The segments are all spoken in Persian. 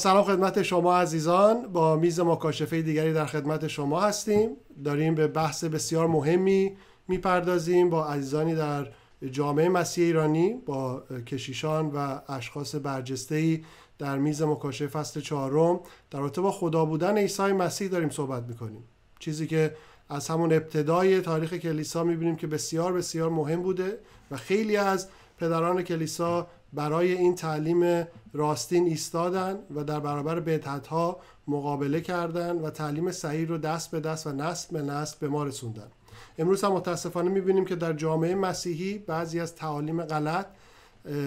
سلام خدمت شما عزیزان. با میز مکاشفه دیگری در خدمت شما هستیم. داریم به بحث بسیار مهمی می‌پردازیم با عزیزانی در جامعه مسیح ایرانی با کشیشان و اشخاص برجسته در میز مکاشفه فصل چهارم. در رابطه با خدا بودن عیسی مسیح داریم صحبت می‌کنیم. چیزی که از همون ابتدای تاریخ کلیسا می‌بینیم که بسیار بسیار مهم بوده و خیلی از پدران کلیسا برای این تعلیم راستین ایستادن و در برابر بدعت ها مقابله کردن و تعلیم صحیح رو دست به دست و نسل به نسل به ما رسوندن. امروز هم متاسفانه می‌بینیم که در جامعه مسیحی بعضی از تعالیم غلط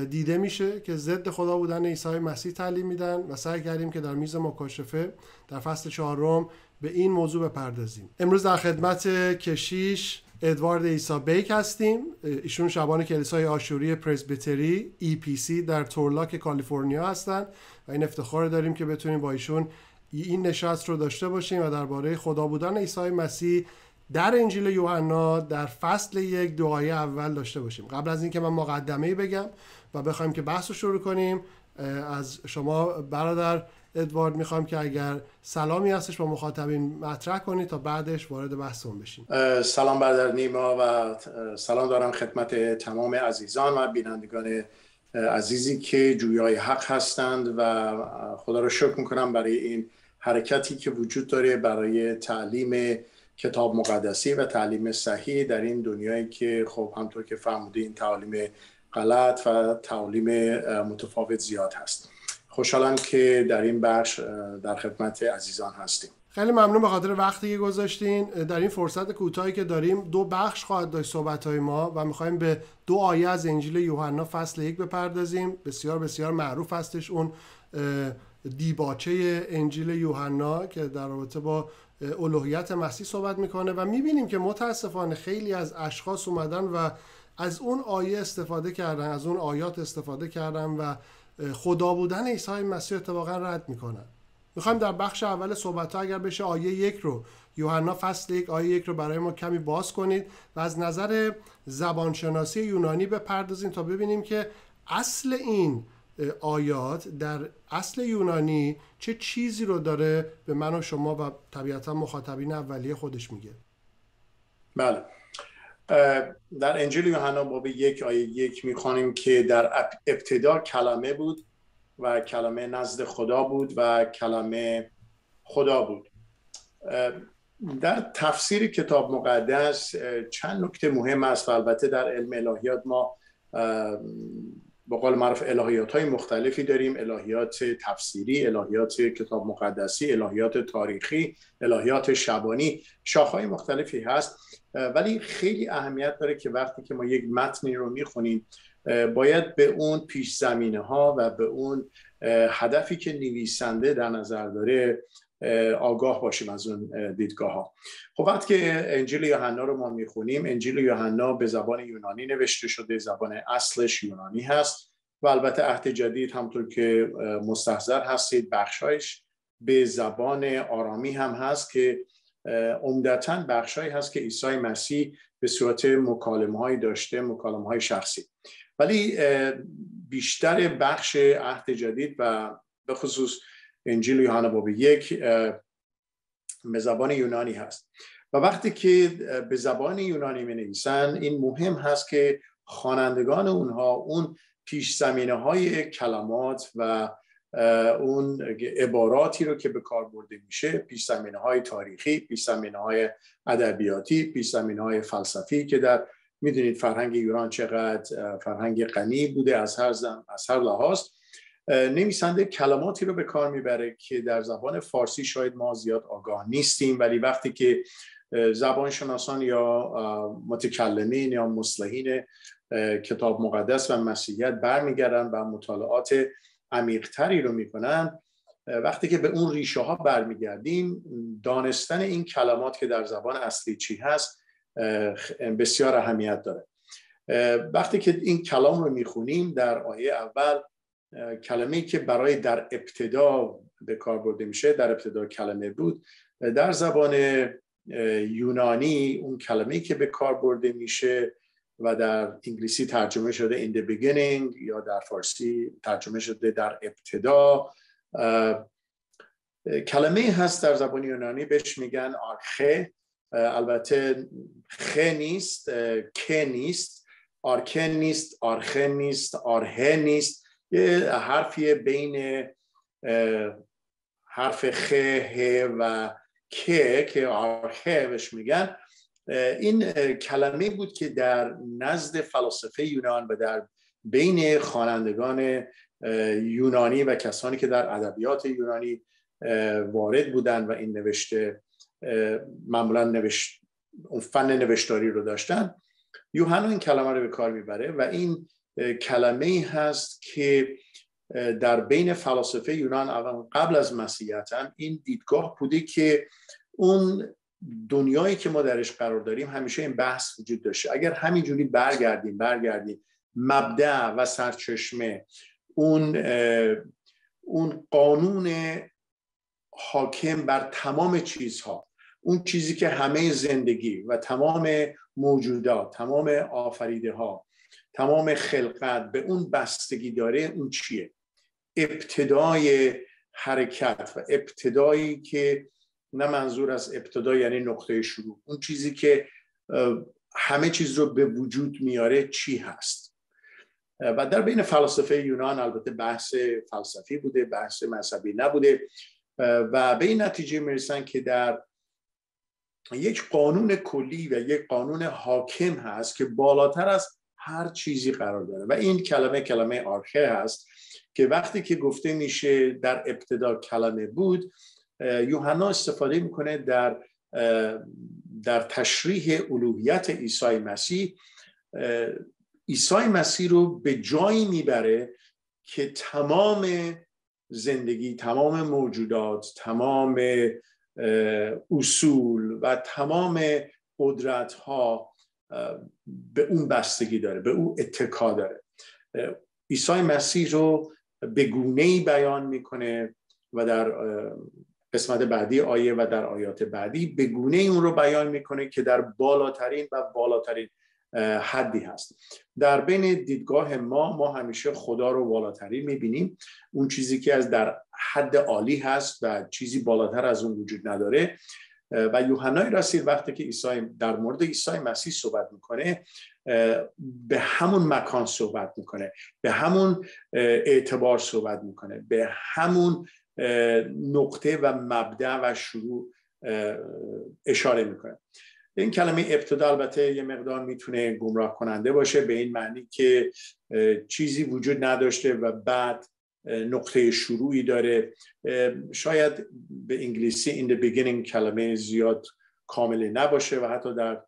دیده میشه که ضد خدا بودن عیسی مسیح تعلیم میدن و سعی کردیم که در میز مکاشفه در فصل چهارم به این موضوع بپردازیم. امروز در خدمت کشیش ادوارد ایسا بیک هستیم. ایشون شبان کلیسای آشوری پرزبیتری EPC در تورلاک کالیفرنیا هستند و این افتخار داریم که بتونیم با ایشون این نشست رو داشته باشیم و درباره خدا بودن عیسی مسیح در انجیل یوحنا در فصل یک دعای اول داشته باشیم. قبل از اینکه من مقدمه بگم و بخوایم که بحث رو شروع کنیم از شما برادر ادوارد می‌خوام که اگر سلامی هستش با مخاطبین مطرح کنید تا بعدش وارد بحثمون بشیم. سلام برادر نیما و سلام دارم خدمت تمام عزیزان و بینندگان عزیزی که جویای حق هستند و خدا رو شکر می‌کنم برای این حرکتی که وجود داره برای تعلیم کتاب مقدسی و تعلیم صحیح در این دنیایی که خب همطور که این تعلیم غلط و تعلیم متفاوت زیاد هست. خوشحالم که در این بخش در خدمت عزیزان هستیم. خیلی ممنون به خاطر وقتی که گذاشتین. در این فرصت کوتاهی که داریم دو بخش خواهد داشت صحبت های ما و می‌خوایم به دو آیه از انجیل یوحنا فصل یک بپردازیم. بسیار بسیار معروف هستش اون دیباچه انجیل یوحنا که در رابطه با الوهیت مسیح صحبت می‌کنه و می‌بینیم که متاسفانه خیلی از اشخاص اومدن و از اون آیه استفاده کردن از اون آیات استفاده کردن و خدا بودن عیسی مسیح اتفاقا رد می‌کنن می‌خوایم در بخش اول صحبت ها اگر بشه آیه یک رو یوحنا فصل یک آیه یک رو برای ما کمی باز کنید و از نظر زبانشناسی یونانی بپردازیم تا ببینیم که اصل این آیات در اصل یونانی چه چیزی رو داره به من و شما و طبیعتا مخاطبین اولیه خودش میگه. بله. در انجیل یوحنا باب یک آیه یک می‌خوانیم که در ابتدا کلمه بود و کلمه نزد خدا بود و کلمه خدا بود. در تفسیر کتاب مقدس چند نکته مهم است و البته در علم الهیات ما با قول معروف الهیات های مختلفی داریم. الهیات تفسیری الهیات کتاب مقدسی الهیات تاریخی الهیات شبانی. شاخهای مختلفی هست. ولی خیلی اهمیت داره که وقتی که ما یک متنی رو می‌خونیم باید به اون پیش زمینه ها و به اون هدفی که نویسنده در نظر داره آگاه باشیم از اون دیدگاه ها خب وقتی که انجیل یوحنا رو ما می‌خونیم انجیل یوحنا به زبان یونانی نوشته شده زبان اصلش یونانی هست و البته عهد جدید همطور که مستحضر هستید بخشایش به زبان آرامی هم هست که عمدتا بخشهایی هست که عیسی مسیح به صورت مکالمه های داشته مکالمه های شخصی. ولی بیشتر بخش عهد جدید و به خصوص انجیل یوحنا باب یک به زبان یونانی هست. و وقتی که به زبان یونانی می نویسن این مهم هست که خوانندگان اونها اون پیش زمینه های کلمات و اون عباراتی رو که به کار برده میشه پیش زمینه های تاریخی پیش زمینه های ادبیاتی پیش زمینه های فلسفی که در می‌دونید فرهنگ ایران چقدر فرهنگ غنی بوده از هر زم، از هر لحاظ. نویسنده کلماتی رو به کار می‌بره که در زبان فارسی شاید ما زیاد آگاه نیستیم ولی وقتی که زبان شناسان یا متکلمین یا مصلحین کتاب مقدس و مسیحیت برمیگردن و مطالعات عمیقتری رو می‌کنن وقتی که به اون ریشه ها برمیگردیم دانستن این کلمات که در زبان اصلی چی هست بسیار اهمیت داره. وقتی که این کلام رو می‌خونیم در آیه اول کلمه که برای در ابتدا به کار برده میشه در ابتدا کلمه بود در زبان یونانی اون کلمه که به کار برده میشه و در انگلیسی ترجمه شده in the beginning یا در فارسی ترجمه شده در ابتدا. کلمه هست در زبان یونانی بهش میگن آرخه. البته خ نیست که نیست. آرکه نیست آرخه نیست آرهه نیست. یه حرفی بین حرف خ و که که آرخه بهش میگن. این کلمه بود که در نزد فلاسفه یونان و در بین خوانندگان یونانی و کسانی که در ادبیات یونانی وارد بودن و این نوشته معمولا نوشت اون فن نوشتاری رو داشتن. یوحنا این کلمه رو به کار می‌بره و این کلمه ای هست که در بین فلاسفه یونان قبل از مسیحیت هم این دیدگاه بوده که اون دنیایی که ما درش قرار داریم همیشه این بحث وجود داشته. اگر همینجوری برگردیم برگردیم مبدع و سرچشمه اون اون قانون حاکم بر تمام چیزها اون چیزی که همه زندگی و تمام موجودات تمام آفریده ها تمام خلقت به اون بستگی داره اون چیه؟ ابتدای حرکت و ابتدایی که نه منظور از ابتدا یعنی نقطه شروع. اون چیزی که همه چیز رو به وجود میاره چی هست؟ و در بین فلسفه یونان البته بحث فلسفی بوده بحث مذهبی نبوده. و به این نتیجه می‌رسن که در یک قانون کلی و یک قانون حاکم هست که بالاتر از هر چیزی قرار داره. و این کلمه کلمه آرخه هست که وقتی که گفته میشه در ابتدا کلمه بود یوحنا استفاده می‌کنه در در تشریح الوهیت عیسی مسیح. عیسی مسیح رو به جایی می‌بره که تمام زندگی تمام موجودات تمام اصول و تمام قدرت ها به اون بستگی داره به اون اتکا داره. عیسی مسیح رو به گونه بیان می‌کنه و در قسمت بعدی آیه و در آیات بعدی به گونه اون رو بیان می‌کنه که در بالاترین و بالاترین حدی هست. در بین دیدگاه ما ما همیشه خدا رو بالاترین می‌بینیم. اون چیزی که از در حد عالی هست و چیزی بالاتر از اون وجود نداره. و یوحنای رسیل وقتی که عیسی در مورد عیسی مسیح صحبت می‌کنه به همون مکان صحبت می‌کنه به همون اعتبار صحبت می‌کنه به همون نقطه و مبدع و شروع اشاره می‌کنه. این کلمه ابتدا البته یه مقدار می‌تونه گمراه کننده باشه به این معنی که چیزی وجود نداشته و بعد نقطه شروعی داره. شاید به انگلیسی in the beginning کلمه زیاد کامل نباشه و حتی در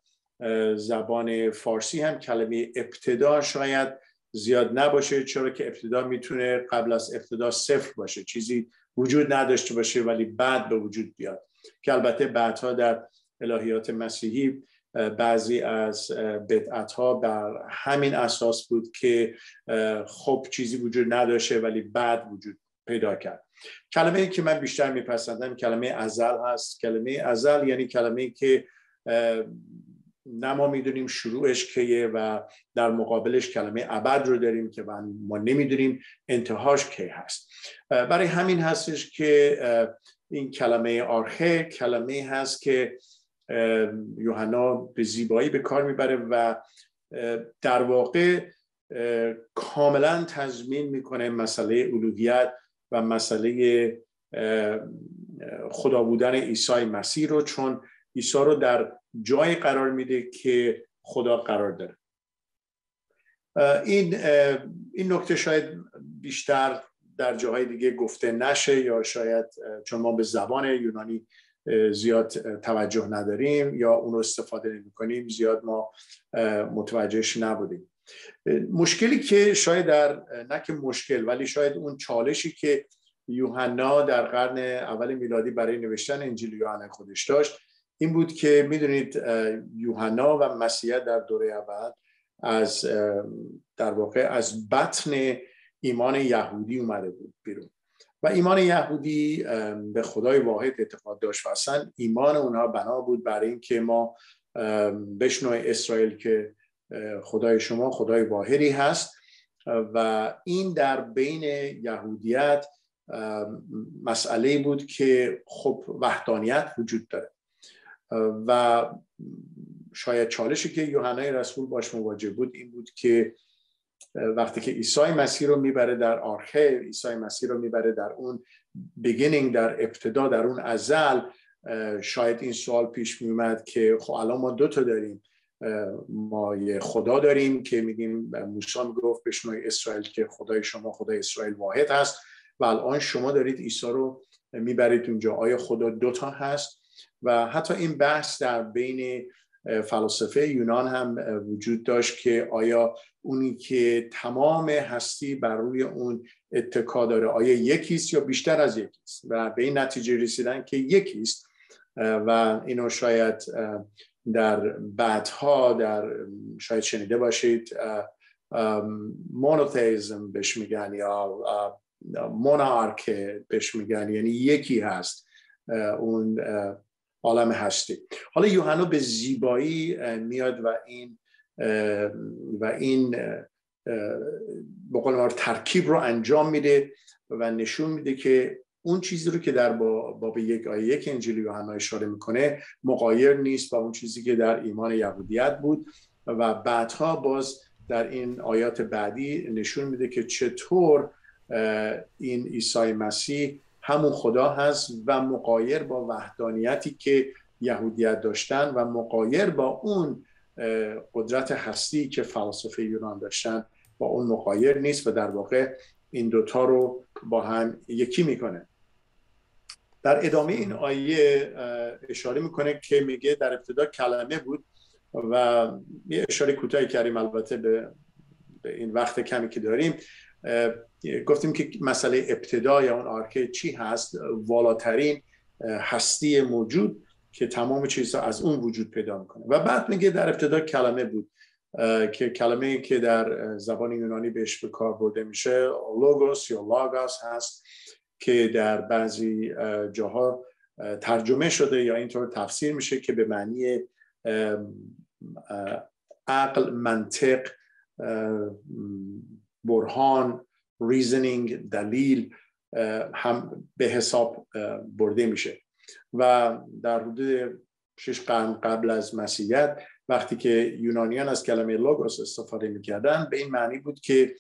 زبان فارسی هم کلمه ابتدا شاید زیاد نباشه چرا که ابتدا می‌تونه قبل از ابتدا صفر باشه. چیزی وجود نداشته باشه ولی بعد به وجود بیاد که البته بعدها در الهیات مسیحی بعضی از بدعت ها بر همین اساس بود که خب چیزی وجود نداشته ولی بعد وجود پیدا کرد. کلمه ای که من بیشتر میپسندم کلمه ازل هست. کلمه ازل یعنی کلمه ای که نه ما می‌دونیم شروعش کیه و در مقابلش کلمه ابد رو داریم که ما نمی‌دونیم انتهاش کی هست. برای همین هستش که این کلمه آرخه کلمه هست که یوحنا به زیبایی به کار می‌بره و در واقع کاملا تضمین می‌کنه مسئله الوهیت و مسئله خدا بودن عیسی مسیح رو چون عیسی رو در جای قرار میده که خدا قرار داره. این این نکته شاید بیشتر در جاهای دیگه گفته نشه یا شاید چون ما به زبان یونانی زیاد توجه نداریم یا اون رو استفاده نمی کنیم زیاد ما متوجهش نبودیم. مشکلی که شاید در نه که مشکل ولی شاید اون چالشی که یوحنا در قرن اول میلادی برای نوشتن انجیل یوحنا خودش داشت این بود که می‌دونید یوحنا و مسیحیت در دوره اول از در واقع از بطن ایمان یهودی اومده بود بیرون. و ایمان یهودی به خدای واحد اعتقاد داشت و اصلا ایمان اونها بنا بود برای اینکه ما بشنو اسرائیل که خدای شما خدای واحدی هست. و این در بین یهودیت مسئله بود که خب وحدانیت وجود داره. و شاید چالشی که یوحنای رسول باش مواجه بود این بود که وقتی که عیسی مسیح رو می‌بره در آرخه عیسی مسیح رو می‌بره در اون بگینینگ در ابتدا در اون ازل شاید این سوال پیش میومد که خب الان ما دو تا داریم. ما یه خدا داریم که میگیم موسی می‌گفت به شما اسرائیل که خدای شما خدای اسرائیل واحد هست و الان شما دارید عیسی رو می‌برید اونجا. آیا خدا دوتا هست؟ و حتی این بحث در بین فلاسفه یونان هم وجود داشت که آیا اونی که تمام هستی بر روی اون اتکا داره آیا یکیست یا بیشتر از یکیست؟ و به این نتیجه رسیدن که یکیست. و اینو شاید در بعدها در شاید شنیده باشید مونوتیزم بهش میگن یا مونارک بهش میگن. یعنی یکی هست. اون عالم هستی حالا یوحنا به زیبایی میاد و این و این به قول ترکیب رو انجام میده و نشون میده که اون چیزی رو که در باب یک آیه یک انجیل یوحنا اشاره می‌کنه مقایر نیست با اون چیزی که در ایمان یهودیت بود و بعدها باز در این آیات بعدی نشون میده که چطور این عیسی مسیح همون خدا هست و مقایر با وحدانیتی که یهودیت داشتن و مقایر با اون قدرت هستی که فلسفه یونان داشتن با اون مقایر نیست و در واقع این دوتا رو با هم یکی می‌کنه. در ادامه این آیه اشاره می‌کنه که میگه در ابتدا کلمه بود و یه اشاره کوتاهی کردیم البته به این وقت کمی که داریم. گفتیم که مسئله ابتدا یا اون آرکه چی هست؟ والاترین هستی موجود که تمام چیزها از اون وجود پیدا می‌کنه. و بعد میگه در ابتدا کلمه بود که کلمه که در زبان یونانی بهش به کار برده میشه لوگوس یا logos هست که در بعضی جاها ترجمه شده یا اینطور تفسیر میشه که به معنی عقل منطق برهان reasoning دلیل هم به حساب برده میشه. و در حدود شش قرن قبل از مسیحیت وقتی که یونانیان از کلمه لوگوس استفاده می‌کردن به این معنی بود که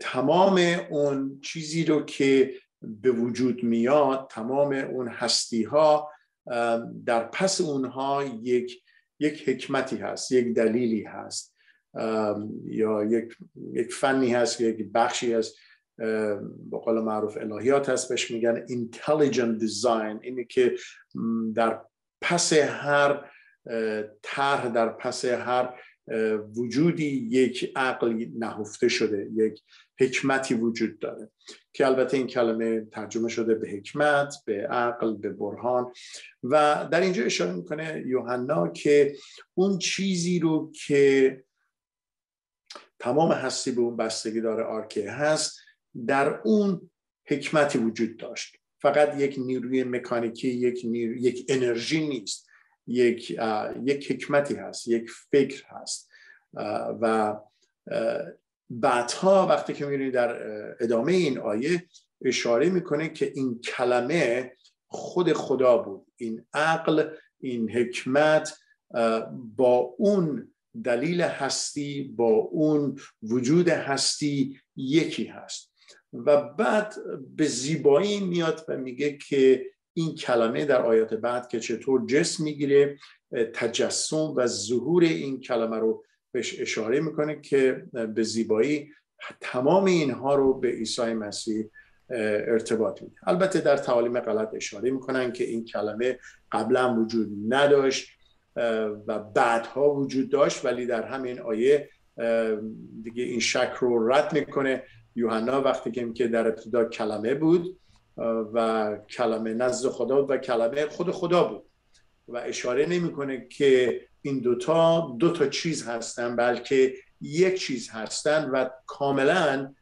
تمام اون چیزی رو که به وجود میاد تمام اون هستی ها در پس اونها یک یک حکمتی هست یک دلیلی هست. یا یک, یک فنی هست یک بخشی از به قول معروف الهیات هست بهش میگن intelligent design. اینه که در پس هر طرح در پس هر وجودی یک عقل نهفته شده یک حکمتی وجود داره. که البته این کلمه ترجمه شده به حکمت به عقل به برهان. و در اینجا اشاره می‌کنه یوحنا که اون چیزی رو که تمام هستی به اون بستگی داره آرکه هست در اون حکمتی وجود داشت. فقط یک نیروی مکانیکی یک نیرو، یک انرژی نیست. یک یک حکمتی هست یک فکر هست. و بعدها وقتی که می‌بینید در ادامه این آیه اشاره می‌کنه که این کلمه خود خدا بود. این عقل این حکمت با اون دلیل هستی با اون وجود هستی یکی هست. و بعد به زیبایی میاد و میگه که این کلمه در آیات بعد که چطور جسم می‌گیره تجسم و ظهور این کلمه رو بهش اشاره می‌کنه که به زیبایی تمام اینها رو به عیسی مسیح ارتباط میده. البته در تعالیم غلط اشاره می‌کنن که این کلمه قبلا وجود نداشت. و بعدها وجود داشت ولی در همین آیه دیگه این شک رو رد می‌کنه. یوحنا وقتی که در ابتدا کلمه بود و کلمه نزد خدا بود و کلمه خود خدا بود. و اشاره نمی‌کنه که این دوتا دو تا چیز هستن بلکه یک چیز هستن و کاملا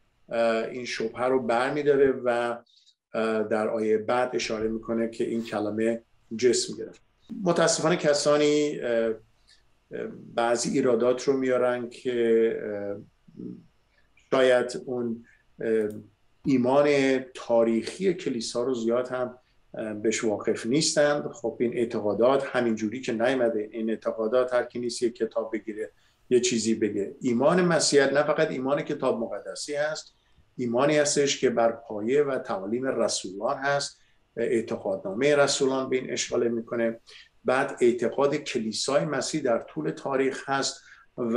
این شبهه رو برمیداره و در آیه بعد اشاره می‌کنه که این کلمه جسم گرفت. متاسفانه کسانی بعضی ایرادات رو میارن که شاید اون ایمان تاریخی کلیسا رو زیاد هم بهش واقف نیستند خب این اعتقادات همینجوری که نیمده این اعتقادات هر کی نیست یه کتاب بگیره یه چیزی بگه. ایمان مسیحیت نه فقط ایمان کتاب مقدسی هست ایمانی هستش که بر پایه و تعالیم رسولان هست. اعتقادنامه رسولان به این اشاره می‌کنه. بعد اعتقاد کلیسای مسیح در طول تاریخ هست و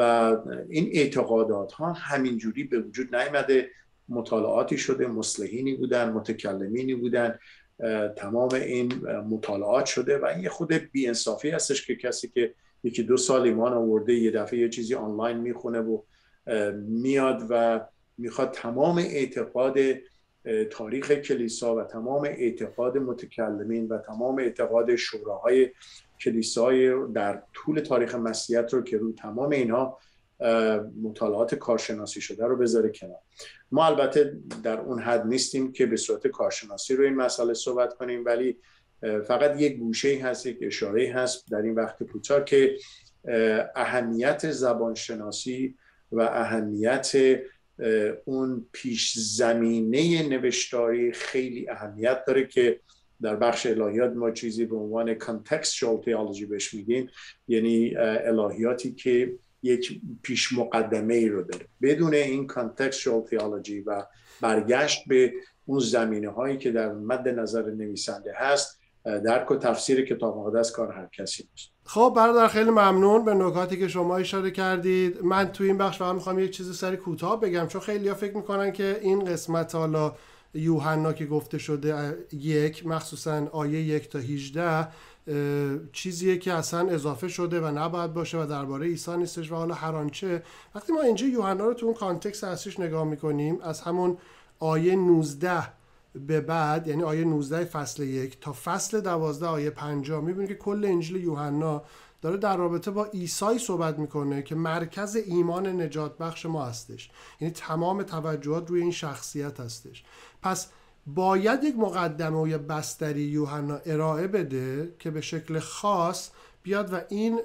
این اعتقادات ها همینجوری به وجود نیامده. مطالعاتی شده مسلحینی بودن متکلمینی بودن تمام این مطالعات شده و این خود بیانصافی هستش که کسی که یکی دو سال ایمان آورده یه دفعه یه چیزی آنلاین می‌خونه و میاد و می‌خواد تمام اعتقاد تاریخ کلیسا و تمام اعتقاد متکلمین و تمام اعتقاد شوراهای کلیسای در طول تاریخ مسیحیت رو که رو تمام اینها مطالعات کارشناسی شده رو بذاره کنار. ما البته در اون حد نیستیم که به صورت کارشناسی رو این مسئله صحبت کنیم ولی فقط یک گوشه هست یک اشاره هست در این وقت کوتاه که اهمیت زبانشناسی و اهمیت اون پیش زمینه نوشتاری خیلی اهمیت داره که در بخش الهیات ما چیزی به عنوان contextual theology بهش میگیم یعنی الهیاتی که یک پیش مقدمه ای رو داره. بدون این contextual theology و برگشت به اون زمینه هایی که در مد نظر نویسنده هست درک و تفسیر کتاب مقدس کار هر کسی نیست. خب برادر خیلی ممنون به نکاتی که شما اشاره کردید. من تو این بخش فقط می‌خوام یک چیز سری کوتاه بگم چون خیلی ها فکر می‌کنن که این قسمت حالا یوحنا که گفته شده یک مخصوصا آیه یک تا 18 چیزیه که اصلا اضافه شده و نباید باشه و درباره عیسی نیستش و حالا هر آنچه. وقتی ما اینجا یوحنا رو تو اون کانتکست اصلیش نگاه می‌کنیم از همون آیه 19 به بعد یعنی آیه 19 فصل یک تا فصل 12 آیه 5 می‌بینیم که کل انجیل یوحنا داره در رابطه با عیسی صحبت می‌کنه که مرکز ایمان نجات بخش ما هستش. یعنی تمام توجهات روی این شخصیت هستش. پس باید یک مقدمه و یه بستری یوحنا ارائه بده که به شکل خاص بیاد و این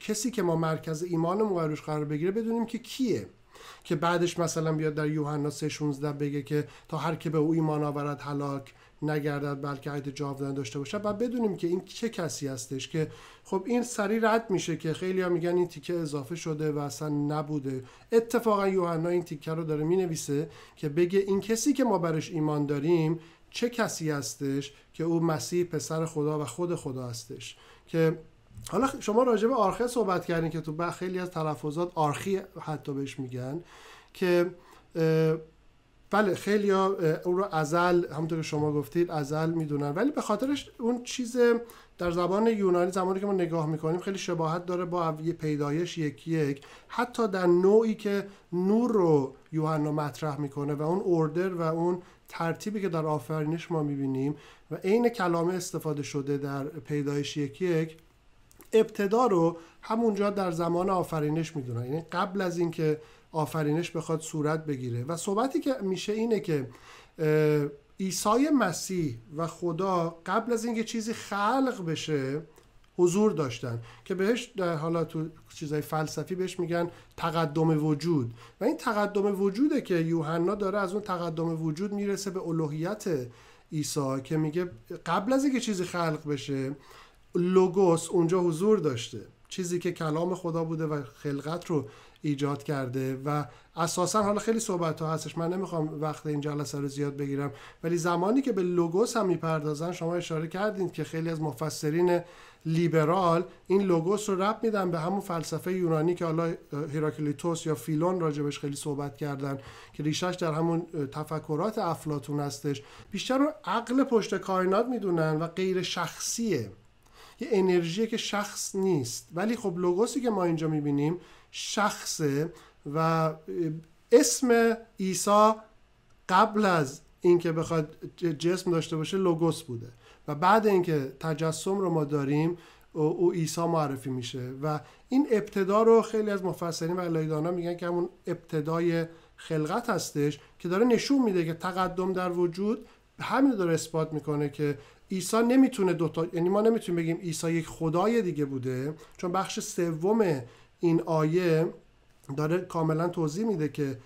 کسی که ما مرکز ایمانمون روش قرار بگیره بدونیم که کیه. که بعدش مثلا بیاد در یوحنا 3:16 بگه که تا هر که به او ایمان آورد هلاک نگردد بلکه حیات جاودانه داشته باشه و بدونیم که این چه کسی هستش که خب این سری رد میشه که خیلی ها میگن این تیکه اضافه شده و اصلا نبوده. اتفاقا یوحنا این تیکه رو داره می‌نویسه که بگه این کسی که ما برش ایمان داریم چه کسی هستش که او مسیح پسر خدا و خود خدا هستش. که حالا شما راجع به آرخه صحبت کردین که تو خیلی از تلفظات آرخی حتی بهش میگن که بله خیلی ها اون رو ازل همونطور که شما گفتید ازل می‌دونن. ولی به خاطرش اون چیز در زبان یونانی زمانی که ما نگاه می‌کنیم خیلی شباهت داره با پیدایش یکی یک. حتی در نوعی که نور رو یوحنا مطرح می‌کنه و اون اوردر و اون ترتیبی که در آفرینش ما می‌بینیم و عین کلامه استفاده شده در پیدایش یکی یک ابتدا رو همونجا در زمان آفرینش می‌دونن. یعنی قبل از اینکه آفرینش بخواد صورت بگیره. و صحبتی که میشه اینه که عیسی مسیح و خدا قبل از اینکه چیزی خلق بشه حضور داشتن. که بهش در حالا تو چیزای فلسفی بهش میگن تقدم وجود. و این تقدم وجوده که یوحنا داره از اون تقدم وجود می‌رسه به الوهیت عیسی که میگه قبل از اینکه چیزی خلق بشه لوگوس اونجا حضور داشته چیزی که کلام خدا بوده و خلقت رو ایجاد کرده و اساسا حالا خیلی صحبت ها هستش من نمی‌خوام وقت این جلسه رو زیاد بگیرم ولی زمانی که به لوگوس هم می‌پردازن شما اشاره کردین که خیلی از مفسرین لیبرال این لوگوس رو رب میدن به همون فلسفه یونانی که حالا هیراکلیتوس یا فیلون راجبش خیلی صحبت کردن که ریشش در همون تفکرات افلاتون هستش. بیشتر رو عقل پشت کائنات می‌دونن و غیر شخصیه. یه انرژی که شخص نیست. ولی خب لوگوسی که ما اینجا می‌بینیم شخصه و اسم عیسی قبل از اینکه بخواد جسم داشته باشه لوگوس بوده. و بعد اینکه تجسم رو ما داریم او عیسی معرفی میشه. و این ابتدا رو خیلی از مفسرین و الهیدانا میگن که همون ابتدای خلقت هستش که داره نشون میده که تقدم در وجود همین داره اثبات می‌کنه که عیسی نمی‌تونه دوتا یعنی ما نمی‌تونیم بگیم عیسی یک خدای دیگه بوده چون بخش سوم این آیه داره کاملا توضیح میده که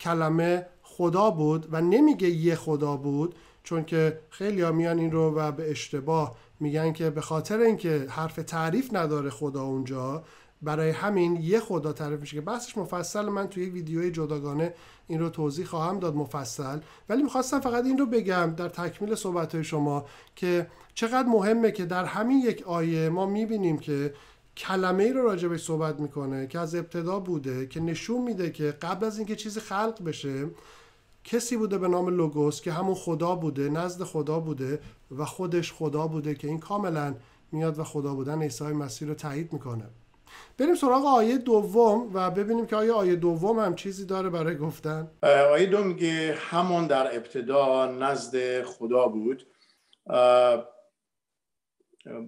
کلمه خدا بود و نمیگه یه خدا بود چون که خیلی ها میان این رو و به اشتباه میگن که به خاطر اینکه حرف تعریف نداره خدا اونجا برای همین یه خدا تعریف میشه که بحثش مفصل من توی ویدیوی جداگانه این رو توضیح خواهم داد مفصل. ولی می‌خواستم فقط این رو بگم در تکمیل صحبت شما که چقدر مهمه که در همین یک آیه ما می‌بینیم که کلمه ای رو راجبش صحبت می‌کنه که از ابتدا بوده که نشون میده که قبل از اینکه چیزی خلق بشه کسی بوده به نام لوگوس که همون خدا بوده نزد خدا بوده و خودش خدا بوده که این کاملا میاد و خدا بودن عیسی مسیح رو تایید می‌کنه. بریم سراغ آیه دوم و ببینیم که آیا آیه دوم هم چیزی داره برای گفتن. آیه دوم میگه همون در ابتدا نزد خدا بود.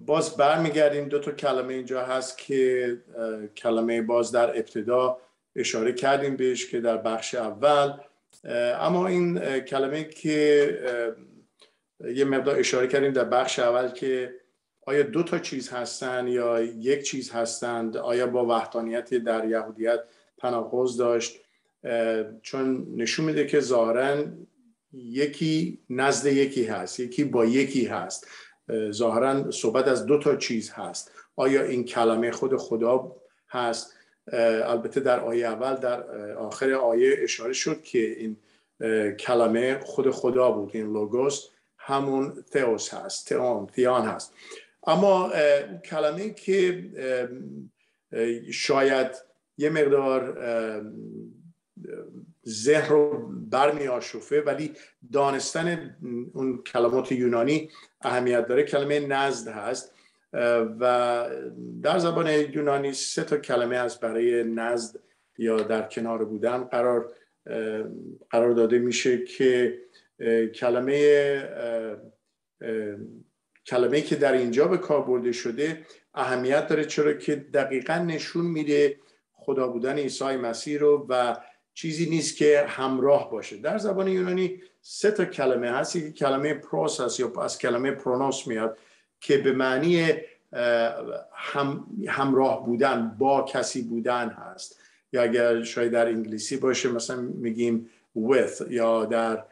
باز برمیگردیم دو تا کلمه اینجا هست که کلمه باز در ابتدا اشاره کردیم بهش که در بخش اول. اما این کلمه که یه مقدار اشاره کردیم در بخش اول که آیا دو تا چیز هستند یا یک چیز هستند؟ آیا با وحدانیت در یهودیت تناقض داشت؟ چون نشون میده که ظاهرا یکی نزد یکی هست یکی با یکی هست. ظاهرا صحبت از دو تا چیز هست. آیا این کلمه خود خدا هست؟ البته در آیه اول در آخر آیه اشاره شد که این کلمه خود خدا بود این لوگوس همون تئوس هست تئون تیان هست. اما کلمه که شاید یه مقدار ذهن رو برمی آشوفه ولی دانستن اون کلمات یونانی اهمیت داره. کلمه نزد هست و در زبان یونانی سه تا کلمه هست برای نزد یا در کنار بودن. قرار قرار داده میشه که کلمه کلمه که در اینجا به کار برده شده اهمیت داره. چرا که دقیقا نشون میده خدا بودن عیسی مسیح رو و چیزی نیست که همراه باشه. در زبان یونانی سه تا کلمه هست. که کلمه پروس هست یا از کلمه پرونوس میاد که به معنی هم، همراه بودن با کسی بودن هست. یا اگر شاید در انگلیسی باشه مثلا میگیم with یا در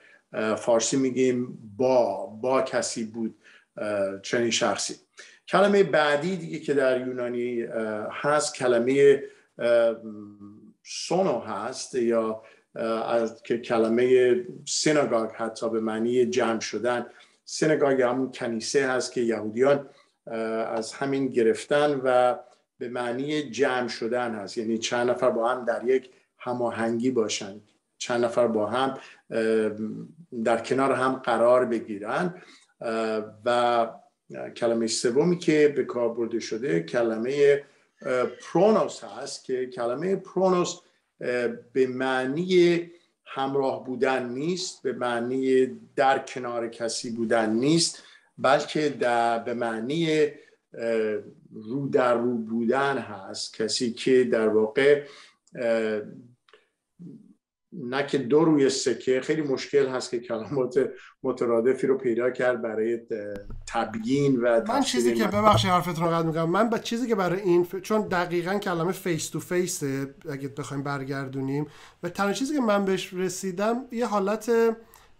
فارسی میگیم با با کسی بود. چنین شخصی. کلمه بعدی دیگه که در یونانی هست کلمه سونو هست یا از که کلمه سینگاگ حتی به معنی جمع شدن. سینگاگ همون کنیسه هست که یهودیان از همین گرفتن و به معنی جمع شدن هست. یعنی چند نفر با هم در یک هماهنگی باشن. چند نفر با هم در کنار هم قرار بگیرن. و کلمه سومی که به کار برده شده کلمه پرونوس هست که کلمه پرونوس به معنی همراه بودن نیست به معنی در کنار کسی بودن نیست بلکه در به معنی رو در رو بودن هست. کسی که در واقع نه که دو روی سکه خیلی مشکل هست که کلمات مترادفی رو پیدا کرد برای تبیین و من چیزی که ببخشید حرفت رو قطع می‌کنم. من با چیزی که برای این ف... چون دقیقا کلمه face to face اگه بخوایم برگردونیم. و تنها چیزی که من بهش رسیدم یه حالت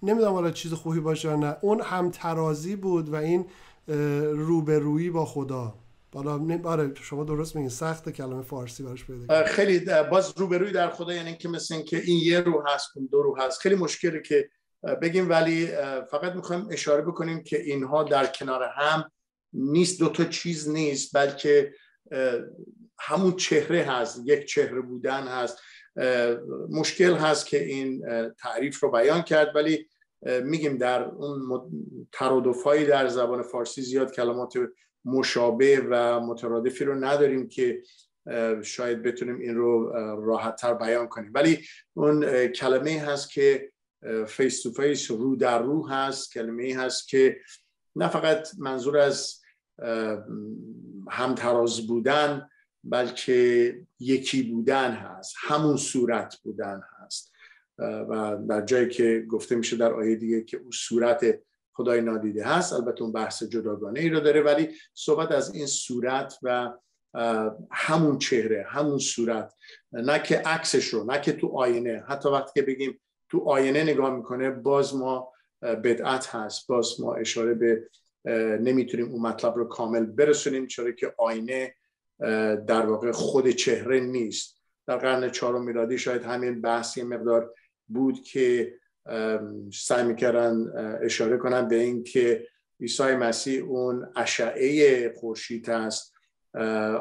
نمی‌دونم حالا چیز خوبی باشه نه. اون هم ترازی بود و این روبرویی با خدا. حالا آره شما درست میگین. سخت کلمه فارسی براش پیدا خیلی باز روبروی در خدا یعنی که مثل که این یه رو هست دو رو هست. خیلی مشکلی که بگیم ولی فقط می‌خوایم اشاره بکنیم که اینها در کنار هم نیست. دو تا چیز نیست بلکه همون چهره هست. یک چهره بودن هست. مشکل هست که این تعریف رو بیان کرد ولی میگیم در اون ترادفایی در زبان فارسی زیاد کلمات مشابه و مترادفی رو نداریم که شاید بتونیم این رو راحتتر بیان کنیم. ولی اون کلمه هست که face to face رو در رو هست. کلمه هست که نه فقط منظور از همتراز بودن بلکه یکی بودن هست همون صورت بودن هست. و در جایی که گفته میشه در آیه دیگه که او صورت خدای نادیده هست. البته اون بحث جداگانه ای رو داره ولی صحبت از این صورت و همون چهره همون صورت نه که عکسش رو نه که تو آینه. حتی وقتی که بگیم تو آینه نگاه می‌کنه باز ما بدعت هست. باز ما اشاره به نمی‌تونیم اون مطلب رو کامل برسونیم. چرا که آینه در واقع خود چهره نیست. در قرن چهارم میلادی شاید همین بحث مقدار بود که سعی می‌کردن اشاره کنن به این که عیسی مسیح اون اشعه خورشید است.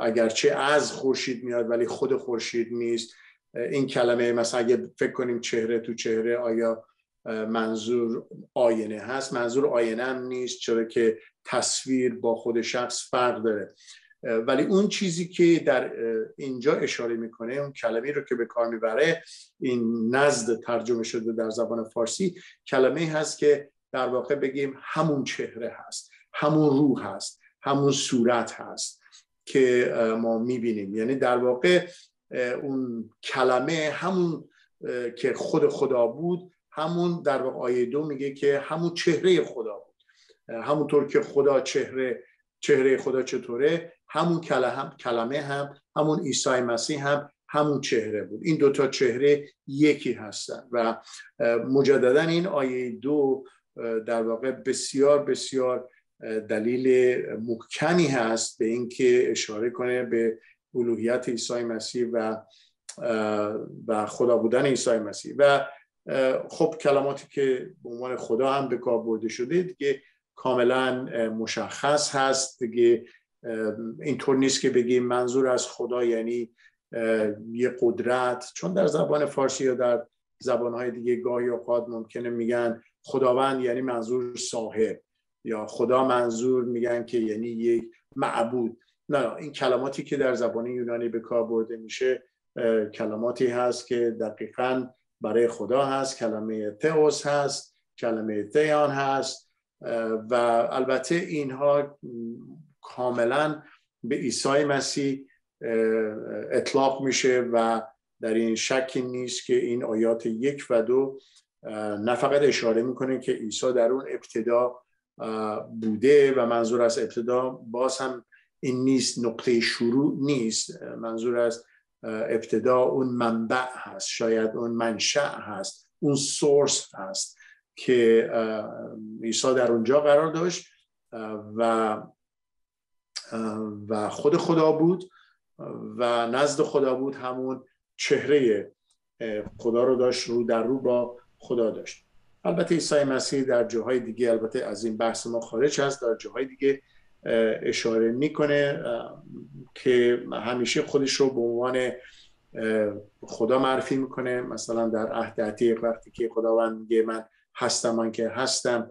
اگرچه از خورشید میاد ولی خود خورشید نیست. این کلمه مثلا اگه فکر کنیم چهره تو چهره آیا منظور آینه هست؟ منظور آینه هم نیست چرا که تصویر با خود شخص فرق داره. ولی اون چیزی که در اینجا اشاره می‌کنه اون کلمه رو که به کار می‌بره این نزد ترجمه شده در زبان فارسی کلمه هست که در واقع بگیم همون چهره هست همون روح هست همون صورت هست که ما می‌بینیم. یعنی در واقع اون کلمه همون که خود خدا بود همون در واقع آیه دو میگه که همون چهره خدا بود. همونطور که خدا چهره چهره خدا چطوره همون کلمه هم همون عیسی مسیح هم همون چهره بود. این دوتا چهره یکی هستن و مجددا این آیه دو در واقع بسیار بسیار دلیل محکمی هست به اینکه اشاره کنه به الوهیت عیسی مسیح و و خدا بودن عیسی مسیح. و خب کلماتی که به عنوان خدا هم به کار برده شده دیگه کاملا مشخص هست دیگه اینطور نیست که بگیم منظور از خدا یعنی یه قدرت. چون در زبان فارسی یا در زبانهای دیگه گاهی اوقات ممکنه میگن خداوند یعنی منظور صاحب یا خدا منظور میگن که یعنی یک معبود. نه این کلماتی که در زبان یونانی به کار برده میشه کلماتی هست که دقیقا برای خدا هست کلمه تئوس هست کلمه تیان هست و البته اینها کاملا به عیسی مسیح اطلاق میشه و در این شکی نیست که این آیات یک و دو نه فقط اشاره می‌کنه که عیسی در اون ابتدا بوده و منظور از ابتدا باز هم این نیست نقطه شروع نیست. منظور از ابتدا اون منبع هست شاید اون منشأ هست اون سورس هست که عیسی در اونجا قرار داشت. و و خود خدا بود و نزد خدا بود همون چهره خدا رو داشت رو در رو با خدا داشت. البته عیسی مسیح در جاهای دیگه البته از این بحث ما خارج هست در جاهای دیگه اشاره می‌کنه که همیشه خودش رو به عنوان خدا معرفی می‌کنه. مثلا در عهد عتیق وقتی که خداوند میگه من هستم من که هستم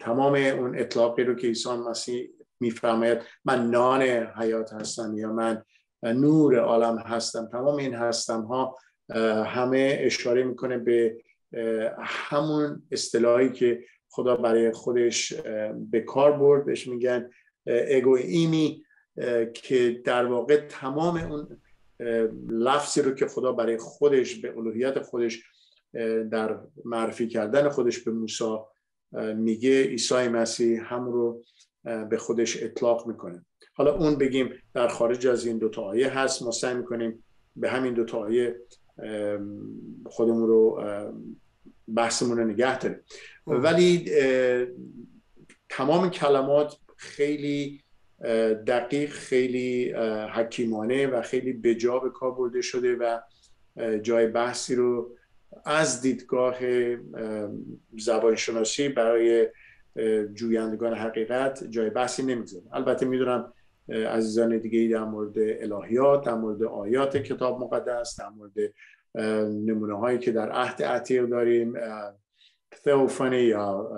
تمام اون اطلاقی رو که عیسی مسیح میفرماید من نان حیات هستم یا من نور عالم هستم. تمام این هستم ها همه اشاره می‌کنه به همون اصطلاحی که خدا برای خودش به کار برد. بهش میگن ایمی که در واقع تمام اون لفظی رو که خدا برای خودش به الوهیت خودش در معرفی کردن خودش به موسی میگه عیسی مسیح هم رو به خودش اطلاق می‌کنه. حالا اون بگیم در خارج از این دوتا آیه هست ما سعی می‌کنیم به همین دوتا آیه خودمون رو بحثمون رو نگه داریم. ولی تمام کلمات خیلی دقیق خیلی حکیمانه و خیلی بجا به کار برده شده و جای بحثی رو از دیدگاه زبانشناسی برای جویندگان حقیقت جای بحثی نمی‌ذاره البته می‌دونم عزیزان دیگه در مورد الهیات در مورد آیات کتاب مقدس در مورد نمونه هایی که در عهد عتیق داریم ثوفانی یا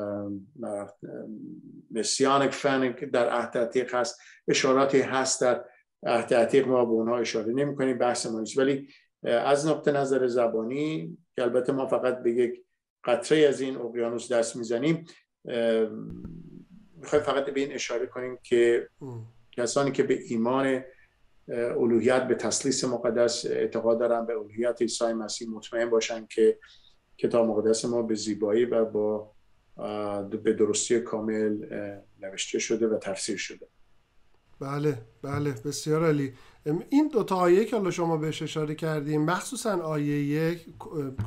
مسیانک فن در عهد عتیق هست. اشاراتی هست در عهد عتیق ما به اونها اشاره نمی کنیم بحث ما نیست. ولی از نقطه نظر زبانی که البته ما فقط به یک قطره از این اقیانوس دست می‌زنیم می‌خوایم فقط به این اشاره کنیم که کسانی که به ایمان الوهیت به تسلیس مقدس اعتقاد دارن به الوهیت عیسی مسیح مطمئن باشن که کتاب مقدس ما به زیبایی و با به درستی کامل نوشته شده و تفسیر شده. بله بله بسیار عالی. این دو تا آیه که حالا شما بهش اشاره کردیم مخصوصا آیه یک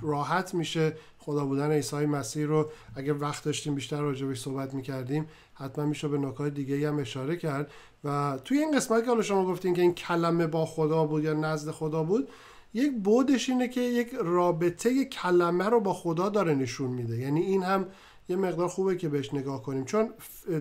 راحت میشه خدا بودن عیسی مسیح رو اگر وقت داشتیم بیشتر راجبش صحبت می‌کردیم حتما میشه به نکات دیگه هم اشاره کرد. و توی این قسمت که حالا شما گفتین که این کلمه با خدا بود یا نزد خدا بود یک بودش اینه که یک رابطه کلمه رو با خدا داره نشون میده. یعنی این هم یه مقدار خوبه که بهش نگاه کنیم. چون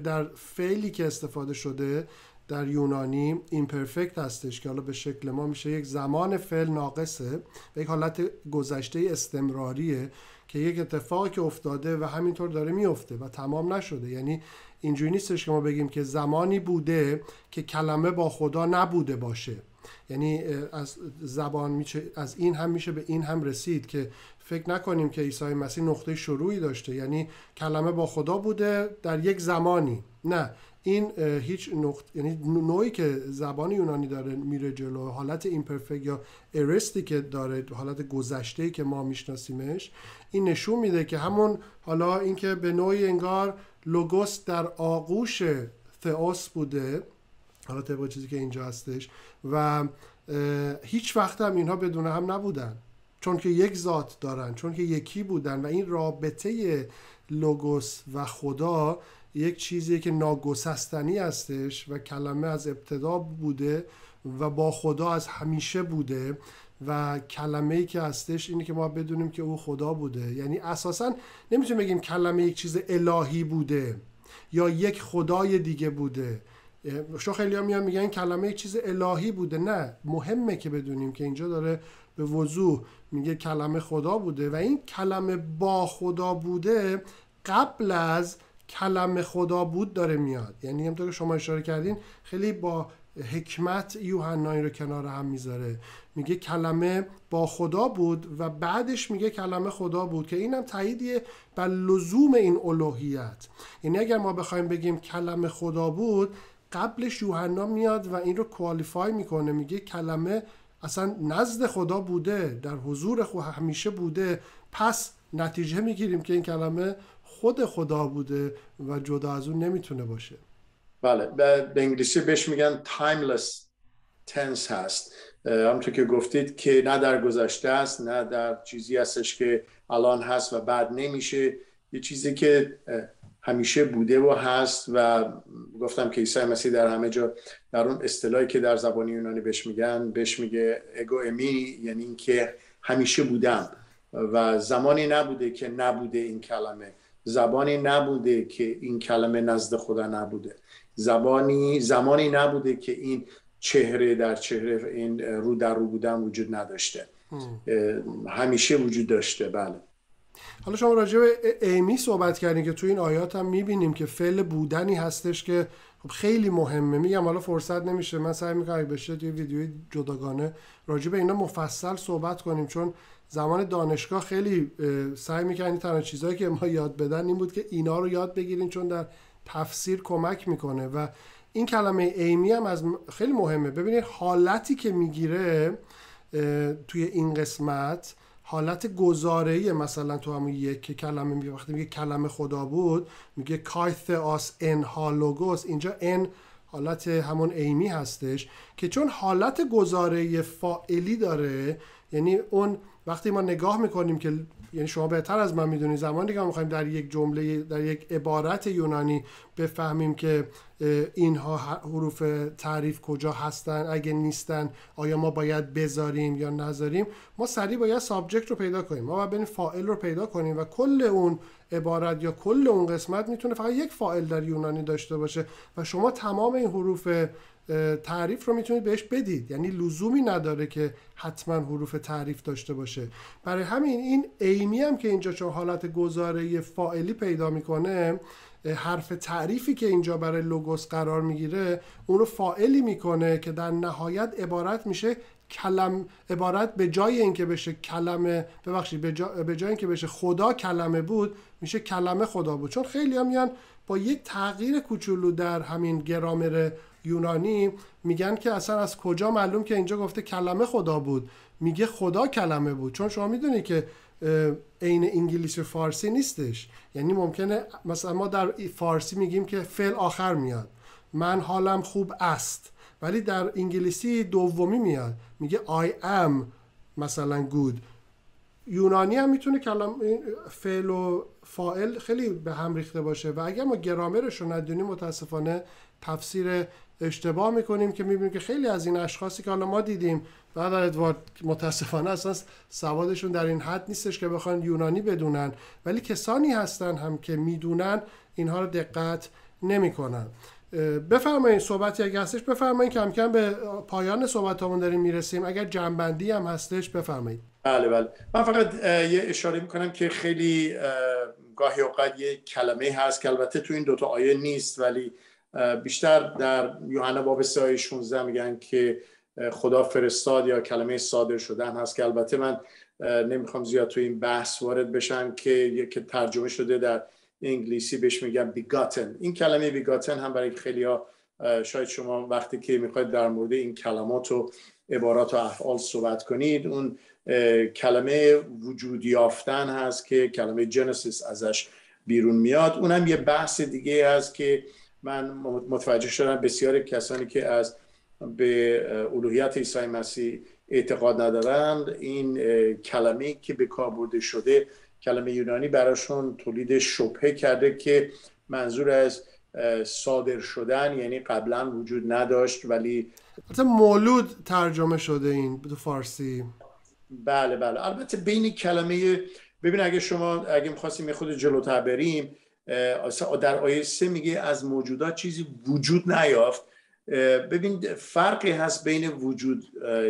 در فعلی که استفاده شده در یونانی ایمپرفکت هستش که حالا به شکل ما میشه یک زمان فعل ناقصه و یک حالت گذشته استمراریه که یک اتفاقی که افتاده و همینطور داره میفته و تمام نشده. یعنی اینجوری نیستش که ما بگیم که زمانی بوده که کلمه با خدا نبوده باشه. یعنی از زبان میشه از این هم میشه به این هم رسید که فکر نکنیم که عیسی مسیح نقطه شروعی داشته. یعنی کلمه با خدا بوده در یک زمانی. نه این هیچ نقط یعنی نوعی که زبان یونانی داره میره جلو حالت ایمپرفکت یا ارستی که داره حالت گذشته که ما میشناسیمش این نشون میده که همون حالا اینکه به نوعی انگار لوگوس در آغوش تئوس بوده حالا طبق چیزی که اینجا هستش و هیچ وقت هم اینها بدون هم نبودن. چون که یک ذات دارن چون که یکی بودن و این رابطه لوگوس و خدا یک چیزی که ناگسستنی هستش و کلمه از ابتدا بوده و با خدا از همیشه بوده و کلمه ای که هستش اینه که ما بدونیم که او خدا بوده. یعنی اساسا نمی‌تونیم بگیم کلمه یک چیز الهی بوده یا یک خدای دیگه بوده. شو خیلی هم میان میگن کلمه یک چیز الهی بوده. نه مهمه که بدونیم که اینجا داره به وضوح میگه کلمه خدا بوده و این کلمه با خدا بوده قبل از کلمه خدا بود داره میاد. یعنی همطور که شما اشاره کردین خیلی با حکمت یوحنا رو کنار هم می‌ذاره. میگه کلمه با خدا بود و بعدش میگه کلمه خدا بود که اینم تاییدیه بر لزوم این الوهیت. یعنی اگر ما بخوایم بگیم کلمه خدا بود قبلش یوحنا میاد و این رو کوالیفای می‌کنه. میگه کلمه اصلا نزد خدا بوده در حضور خود همیشه بوده. پس نتیجه می‌گیریم که این کلمه خود خدا بوده و جدا از اون نمی‌تونه باشه. بله به انگلیسی بهش میگن timeless tense هست. همونطور که گفتید که نه در گذشته است نه در چیزی هستش که الان هست و بعد نمیشه. یه چیزی که همیشه بوده و هست و گفتم که عیسی مسیح در همه جا در اون اصطلاحی که در زبان یونانی بهش میگن بهش میگه اگو امی یعنی اینکه همیشه بودم. و زمانی نبوده که نبوده این کلمه. زبانی نبوده که این کلمه نزد خدا نبوده. زبانی زمانی نبوده که این چهره در چهره این رو در رو بودن وجود نداشته. همیشه وجود داشته. بله. حالا شما راجع به ایمی صحبت کردین که تو این آیات هم می‌بینیم که فعل بودنی هستش که خب خیلی مهمه. میگم حالا فرصت نمیشه. من سعی می‌کنم بشه توی ویدیوی جداگانه راجع به اینا مفصل صحبت کنیم چون زمان دانشگاه خیلی سعی می‌کنیم تنها چیزهایی که ما یاد بدن این بود که اینا رو یاد بگیرین چون در تفسیر کمک می‌کنه. و این کلمه ایمی هم از خیلی مهمه. ببینید حالتی که می‌گیره توی این قسمت حالت گزاره مثلا تو همون یک کلمه می وقتی میگه کلمه خدا بود میگه کایث آس ان هالوگوس. اینجا ان حالت همون ایمی هستش که چون حالت گزاره فائلی داره یعنی اون وقتی ما نگاه می‌کنیم که یعنی شما بهتر از من می‌دونید زمانی که ما می‌خوایم در یک جمله در یک عبارت یونانی بفهمیم که اینها حروف تعریف کجا هستن اگه نیستن آیا ما باید بذاریم یا نذاریم ما سریع باید سابجکت رو پیدا کنیم. ما باید بریم فائل رو پیدا کنیم و کل اون عبارت یا کل اون قسمت می‌تونه فقط یک فائل در یونانی داشته باشه و شما تمام این حروف تعریف رو می‌تونید بهش بدید. یعنی لزومی نداره که حتما حروف تعریف داشته باشه. برای همین این ایمی هم که اینجا چون حالت گزاره فائلی پیدا می‌کنه حرف تعریفی که اینجا برای لوگوس قرار می‌گیره اون رو فائلی می‌کنه که در نهایت عبارت میشه کلم عبارت به جای اینکه بشه کلمه ببخشید به, جا، به جای اینکه بشه خدا کلمه بود میشه کلمه خدا بود. چون خیلی هم میان با یک تغییر کوچولو در همین گرامر یونانی میگن که اصلا از کجا معلوم که اینجا گفته کلمه خدا بود؟ میگه خدا کلمه بود. چون شما می‌دونی که عین انگلیسی فارسی نیستش. یعنی ممکنه مثلا ما در فارسی میگیم که فعل آخر میاد. من حالم خوب است. ولی در انگلیسی دومی میاد. میگه I am مثلا good. یونانی هم می‌تونه کلام فعل و فائل خیلی به هم ریخته باشه. و اگر ما گرامرش رو ندونیم متاسفانه تفسیر اشتباه می‌کنیم که می‌بینیم که خیلی از این اشخاصی که حالا ما دیدیم بعد ادوارد متاسفانه اصلا سوادشون در این حد نیستش که بخوان یونانی بدونن. ولی کسانی هستن هم که می‌دونن اینها رو دقت نمی‌کنن. بفرمایید صحبتی اگه هستش بفرمایید کم کم به پایان صحبت همون داریم می‌رسیم. اگر جنبندی هم هستش بفرمایید. بله بله. من فقط یه اشاره می‌کنم که خیلی گاهی اوقات یه کلمه هست که البته تو این دوتا آیه نیست ولی بیشتر در یوحنا باب 3 16 میگن که خدا فرستاد یا کلمه صادر شدن هست که البته من نمی‌خوام زیاد تو این بحث وارد بشم که یک ترجمه شده در انگلیسی بهش میگن بیگاتن. این کلمه بیگاتن هم برای خیلی ها شاید شما وقتی که می‌خواید در مورد این کلمات و عبارات و افعال صحبت کنید اون کلمه وجود یافتن هست که کلمه جنسیس ازش بیرون میاد. اونم یه بحث دیگه هست که من متوجه شدم بسیار کسانی که از به الوهیت عیسی مسیح اعتقاد ندارند این کلمه که به کار برده شده کلمه یونانی براشون تولید شبهه کرده که منظور از صادر شدن یعنی قبلا وجود نداشت ولی مولود ترجمه شده این به فارسی. بله بله. البته بین کلمه ببین اگه شما اگه می‌خواستیم یه خود جلوتر بریم در آیه سه میگه از موجودات چیزی وجود نیافت. ببین فرقی هست بین وجود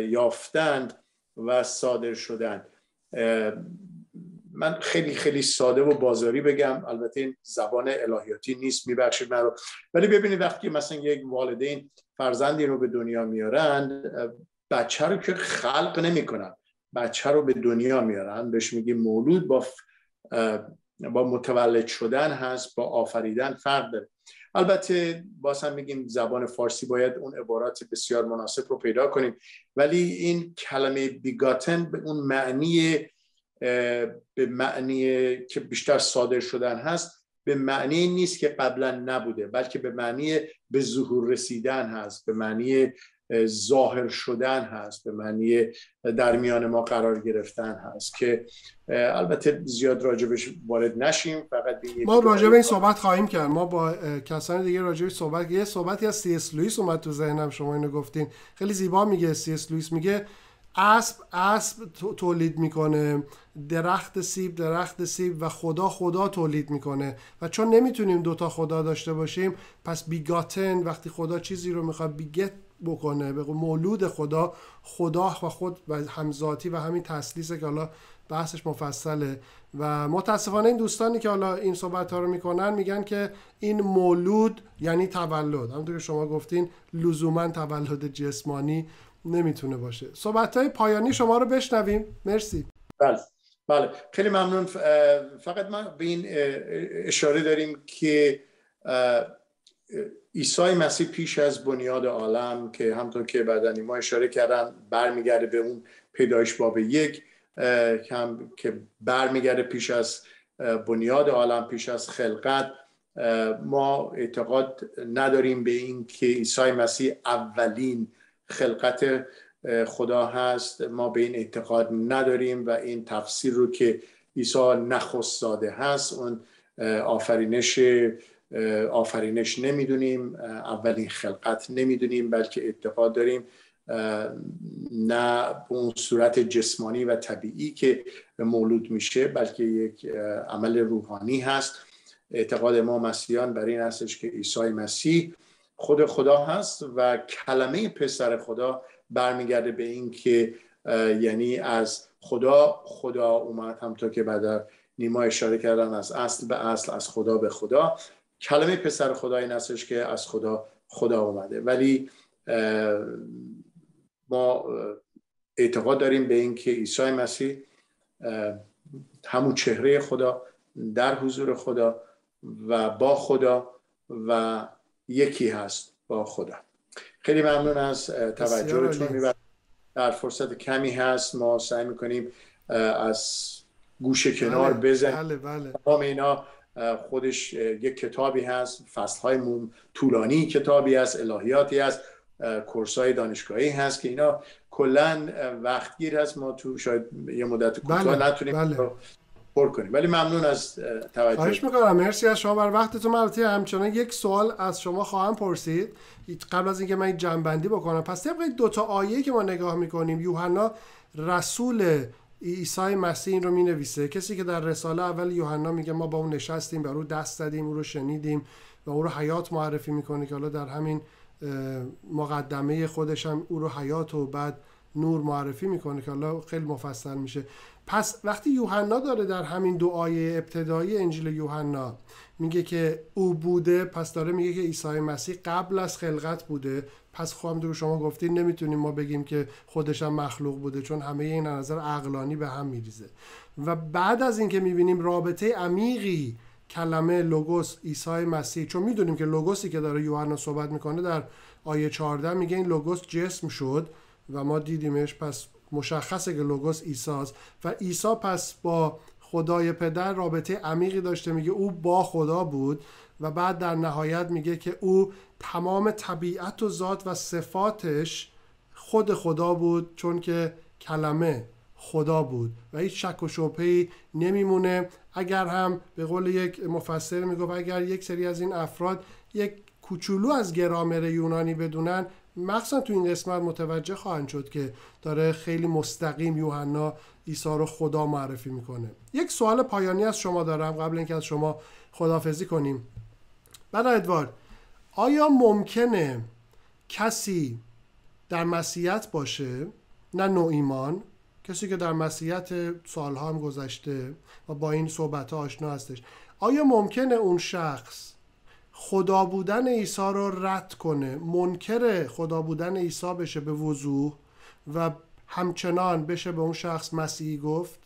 یافتن و صادر شدن. من خیلی خیلی ساده و بازاری بگم. البته این زبان الهیاتی نیست میبخشید من رو. ولی ببینید وقتی مثلا یک والدین فرزندی رو به دنیا میارن بچه رو که خلق نمی‌کنن. بچه رو به دنیا میارن. بهش میگیم مولود. با با متولد شدن هست با آفریدن فرق داره. البته باز هم میگیم زبان فارسی باید اون عبارات بسیار مناسب رو پیدا کنیم. ولی این کلمه بیگاتن به اون معنی به معنی که بیشتر صادر شدن هست به معنی نیست که قبلا نبوده بلکه به معنی به ظهور رسیدن هست به معنی ظاهر شدن هست به معنی در میان ما قرار گرفتن هست که البته زیاد راجبش وارد نشیم فقط ما راجب این صحبت خواهیم کرد. ما با کسان دیگه راجبش صحبت یه صحبتی از سی اس لوئیس اومد تو ذهنم شما اینو گفتین. خیلی زیبا میگه سی اس لوئیس میگه اسب اسب تولید می‌کنه درخت سیب درخت سیب و خدا خدا تولید می‌کنه. و چون نمی‌تونیم دوتا خدا داشته باشیم پس بیگاتن وقتی خدا چیزی رو می‌خواد بیگت بکنه به مولود خدا خدا و خود و همزاتی و همین تسلیسه که حالا بحثش مفصله. و متاسفانه این دوستانی که حالا این صحبت ها رو می‌کنن میگن که این مولود یعنی تولد. همونطور که شما گفتین لزوما تولد جسمانی نمی‌تونه باشه. صحبت های پایانی شما رو بشنویم. مرسی. بله. بله. خیلی ممنون. فقط من به این اشاره داریم که عیسی مسیح پیش از بنیاد عالم که همطور که بعدنی ما اشاره کردن برمیگرده به اون پیدایش باب یک هم که برمیگرده پیش از بنیاد عالم پیش از خلقت. ما اعتقاد نداریم به این که عیسی مسیح اولین خلقت خدا هست. ما به این اعتقاد نداریم و این تفسیر رو که عیسی نخست زاده هست اون آفرینش آفرینش نمی‌دونیم. اولین خلقت نمی‌دونیم بلکه اعتقاد داریم نه به اون صورت جسمانی و طبیعی که مولود میشه بلکه یک عمل روحانی هست. اعتقاد ما مسیحیان بر این هستش که عیسی مسیح خود خدا هست و کلمه پسر خدا برمیگرده به این که یعنی از خدا خدا اومد همطور که بعد نیما اشاره کردن از اصل به اصل از خدا به خدا. کلمه پسر خدا این هستش که از خدا خدا اومده. ولی ما اعتقاد داریم به اینکه عیسی مسیح همون چهره خدا در حضور خدا و با خدا و یکی هست با خدا خیلی ممنون از توجهتون. در فرصت کمی هست. ما سعی می‌کنیم از گوشه کنار بله، بزنیم. بله بله. اینا خودش یک کتابی هست. فصل های طولانی کتابی هست الهیاتی هست کورسای دانشگاهی هست که اینا کلا وقتگیر هست. ما تو شاید یه مدت کوتاه بله، نتونیم بله. پر کنیم. ولی ممنون از توجه. خواهش می‌کنم. مرسی از شما. بر وقتتون البته همچنان یک سوال از شما خواهم پرسید. قبل از اینکه من جنبندی بکنم پس طبق دو تا آیه که ما نگاه می‌کنیم یوحنا رسول عیسی مسیح این رو می نویسه کسی که در رساله اول یوحنا میگه ما با اون نشستیم بر او دست دادیم او رو شنیدیم و او رو حیات معرفی می‌کنه که حالا در همین مقدمه خودش هم او رو حیات و بعد نور معرفی می‌کنه که حالا خیلی مفصل میشه. پس وقتی یوحنا داره در همین دعای ابتدایی انجیل یوحنا میگه که او بوده پس داره میگه که عیسی مسیح قبل از خلقت بوده. پس خواهم دور شما گفتین نمی‌تونیم ما بگیم که خودش هم مخلوق بوده چون همه این نظر عقلانی به هم میریزه. و بعد از اینکه می‌بینیم رابطه عمیقی کلمه لوگوس عیسی مسیح چون می‌دونیم که لوگوسی که داره یوحنا صحبت می‌کنه در آیه 14 میگه این لوگوس جسم شد و ما دیدیمش پس مشخصه که لوگوس ایساست و عیسی پس با خدای پدر رابطه عمیقی داشته میگه او با خدا بود و بعد در نهایت میگه که او تمام طبیعت و ذات و صفاتش خود خدا بود چون که کلمه خدا بود. و هیچ شک و شبهی نمیمونه. اگر هم به قول یک مفسر می‌گفت اگر یک سری از این افراد یک کوچولو از گرامر یونانی بدونن مخصوصا تو این قسمت متوجه خواهند شد که داره خیلی مستقیم یوحنا عیسی رو خدا معرفی می‌کنه. یک سوال پایانی از شما دارم قبل اینکه از شما خدافزی کنیم. بله ادوارد آیا ممکنه کسی در مسیحیت باشه؟ نه نوع ایمان. کسی که در مسیحیت سالها هم گذشته و با این صحبت ها آشنا هستش. آیا ممکنه اون شخص خدا بودن عیسی رو رد کنه. منکر خدا بودن عیسی بشه به وضوح و همچنان بشه به اون شخص مسیحی گفت.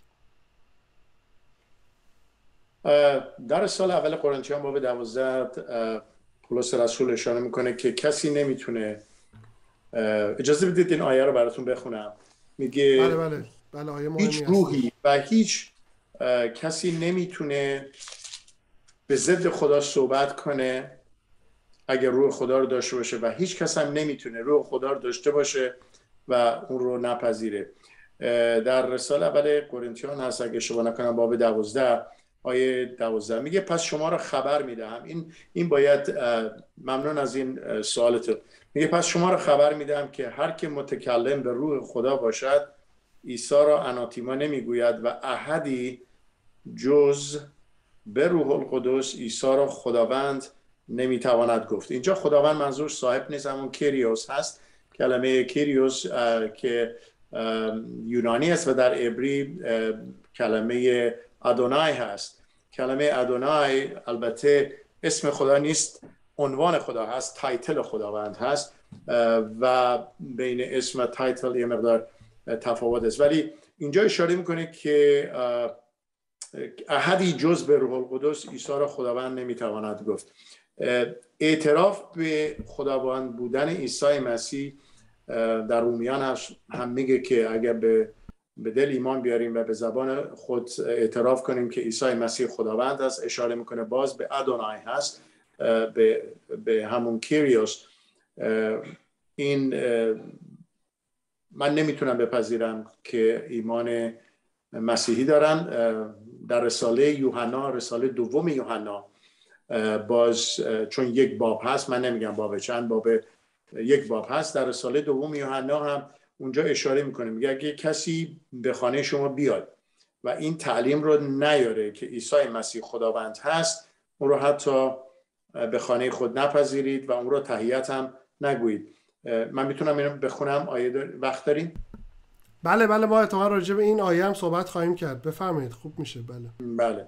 در سال اول قرنتیان باب دوازده پولس رسول اشاره می‌کنه که کسی نمی‌تونه اجازه بدید این آیه رو براتون بخونم. میگه بله بله. بله آیه هیچ روحی و هیچ کسی نمی‌تونه به ضد خدا صحبت کنه اگر روح خدا رو داشته باشه و هیچ کس هم نمی‌تونه روح خدا رو داشته باشه و اون رو نپذیره. در رساله اول قرنتیان هست اگه شما نکنم باب دوازده آیه دوازده. میگه پس شما رو خبر می‌دهم. این این باید ممنون از این سوالت میگه پس شما رو خبر می‌دهم که هر که متکلم به روح خدا باشد عیسی را اناتیما نمی‌گوید و احدی جز به روح القدس عیسی را خداوند نمی‌تواند گفت. اینجا خداوند منظور صاحب نیست همون کریوس هست. کلمه κύριος که یونانی است و در عبری کلمه אדוני هست. کلمه אדוני البته اسم خدا نیست عنوان خدا هست title خداوند هست و بین اسم و title یه مقدار تفاوت است. ولی اینجا اشاره می‌کنه که احدی جز به روح القدس عیسی را خداوند نمی‌تواند گفت. اعتراف به خداوند بودن عیسی مسیح در رومیان هم میگه که اگر به به دل ایمان بیاریم و به زبان خود اعتراف کنیم که عیسی مسیح خداوند است اشاره می‌کنه باز به ادونای هست به, به همون کیریوس. این من نمی‌تونم بپذیرم که ایمان مسیحی دارن در رساله یوحنا رساله دوم یوحنا باز چون یک باب هست من نمیگم باب چند باب یک باب هست در رساله دوم یوحنا هم اونجا اشاره می‌کنه. میگه اگه کسی به خانه شما بیاد و این تعلیم رو نیاره که عیسی مسیح خداوند هست اون رو حتی به خانه خود نپذیرید و اون رو تحییت هم نگویید. من می‌تونم اینو بخونم؟ آیه وقت داریم؟ بله بله ما اتفاقا راجع به این آیه هم صحبت خواهیم کرد. بفرمایید خوب میشه. بله. بله.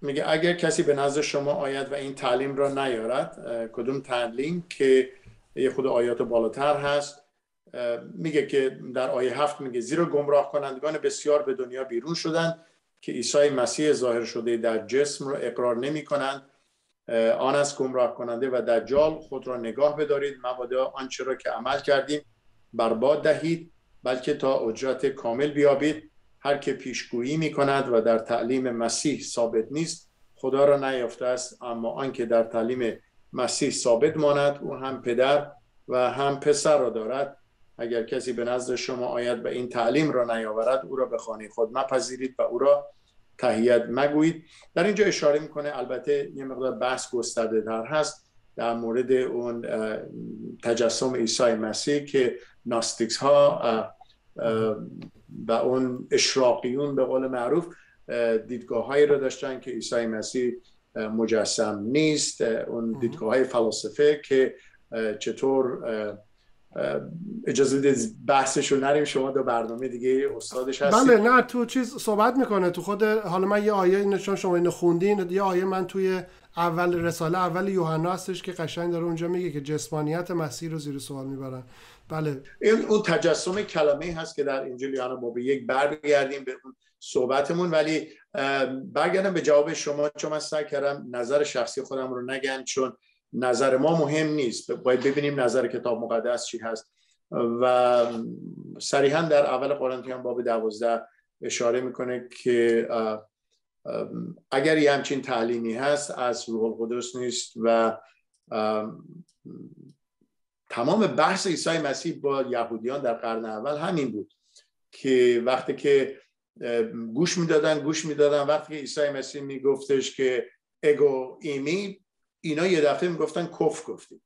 میگه اگر کسی به نظر شما آید و این تعلیم را نیارد کدوم تعلیم که یه خود آیات بالاتر هست؟ میگه که در آیه هفت میگه زیرا گمراه کنندگان بسیار به دنیا بیرون شدند که عیسی مسیح ظاهر شده در جسم را اقرار نمی کنند آن از گمراه کننده و دجال خود را نگاه بدارید. مبادا آنچه را که عمل کردیم برباد دهید بلکه تا اجرت کامل بیابید. هر که پیشگویی می کند و در تعلیم مسیح ثابت نیست خدا را نیافته است. اما آنکه در تعلیم مسیح ثابت ماند او هم پدر و هم پسر را دارد. اگر کسی به نزد شما آید و این تعلیم را نیاورد او را به خانه خود مپذیرید و او را تهیت مگویید. در اینجا اشاره می‌کنه البته یه مقدار بحث گسترده در هست در مورد اون تجسم عیسی مسیح که ناستیکس ها و اون اشراقیون به قول معروف دیدگاه هایی رو داشتن که عیسی مسیح مجسم نیست. اون دیدگاه های فلسفه که چطور اجازه بدید بحثش رو نریم. شما دو برنامه دیگه استادش هستید. بله نه تو چیز صحبت می‌کنه. تو خود حالا من یه آیه نشان شما اینو خوندین یه آیه من توی اول رساله اول یوحنا هستش که قشنگ داره اونجا میگه که جسمانیت مسیح رو زیر سوال می‌برن. بله. این اون تجسم کلمه هست که در انجیل یوحنا ما به یک برگردیم به اون صحبتمون. ولی برگردم به جواب شما چون من سعی کردم نظر شخصی خودم رو نگن چون نظر ما مهم نیست. باید ببینیم نظر کتاب مقدس چی هست. و صریحا در اول قرنتیان باب دوازده اشاره می‌کنه که اگر یه همچین تعلیمی هست از روح القدس نیست و تمام بحث عیسی مسیح با یهودیان در قرن اول همین بود که وقتی که گوش می‌دادن گوش می‌دادن وقتی که عیسی مسیح میگفتش که اگو ایمی اینا یه دفعه می‌گفتن کف گفتیم.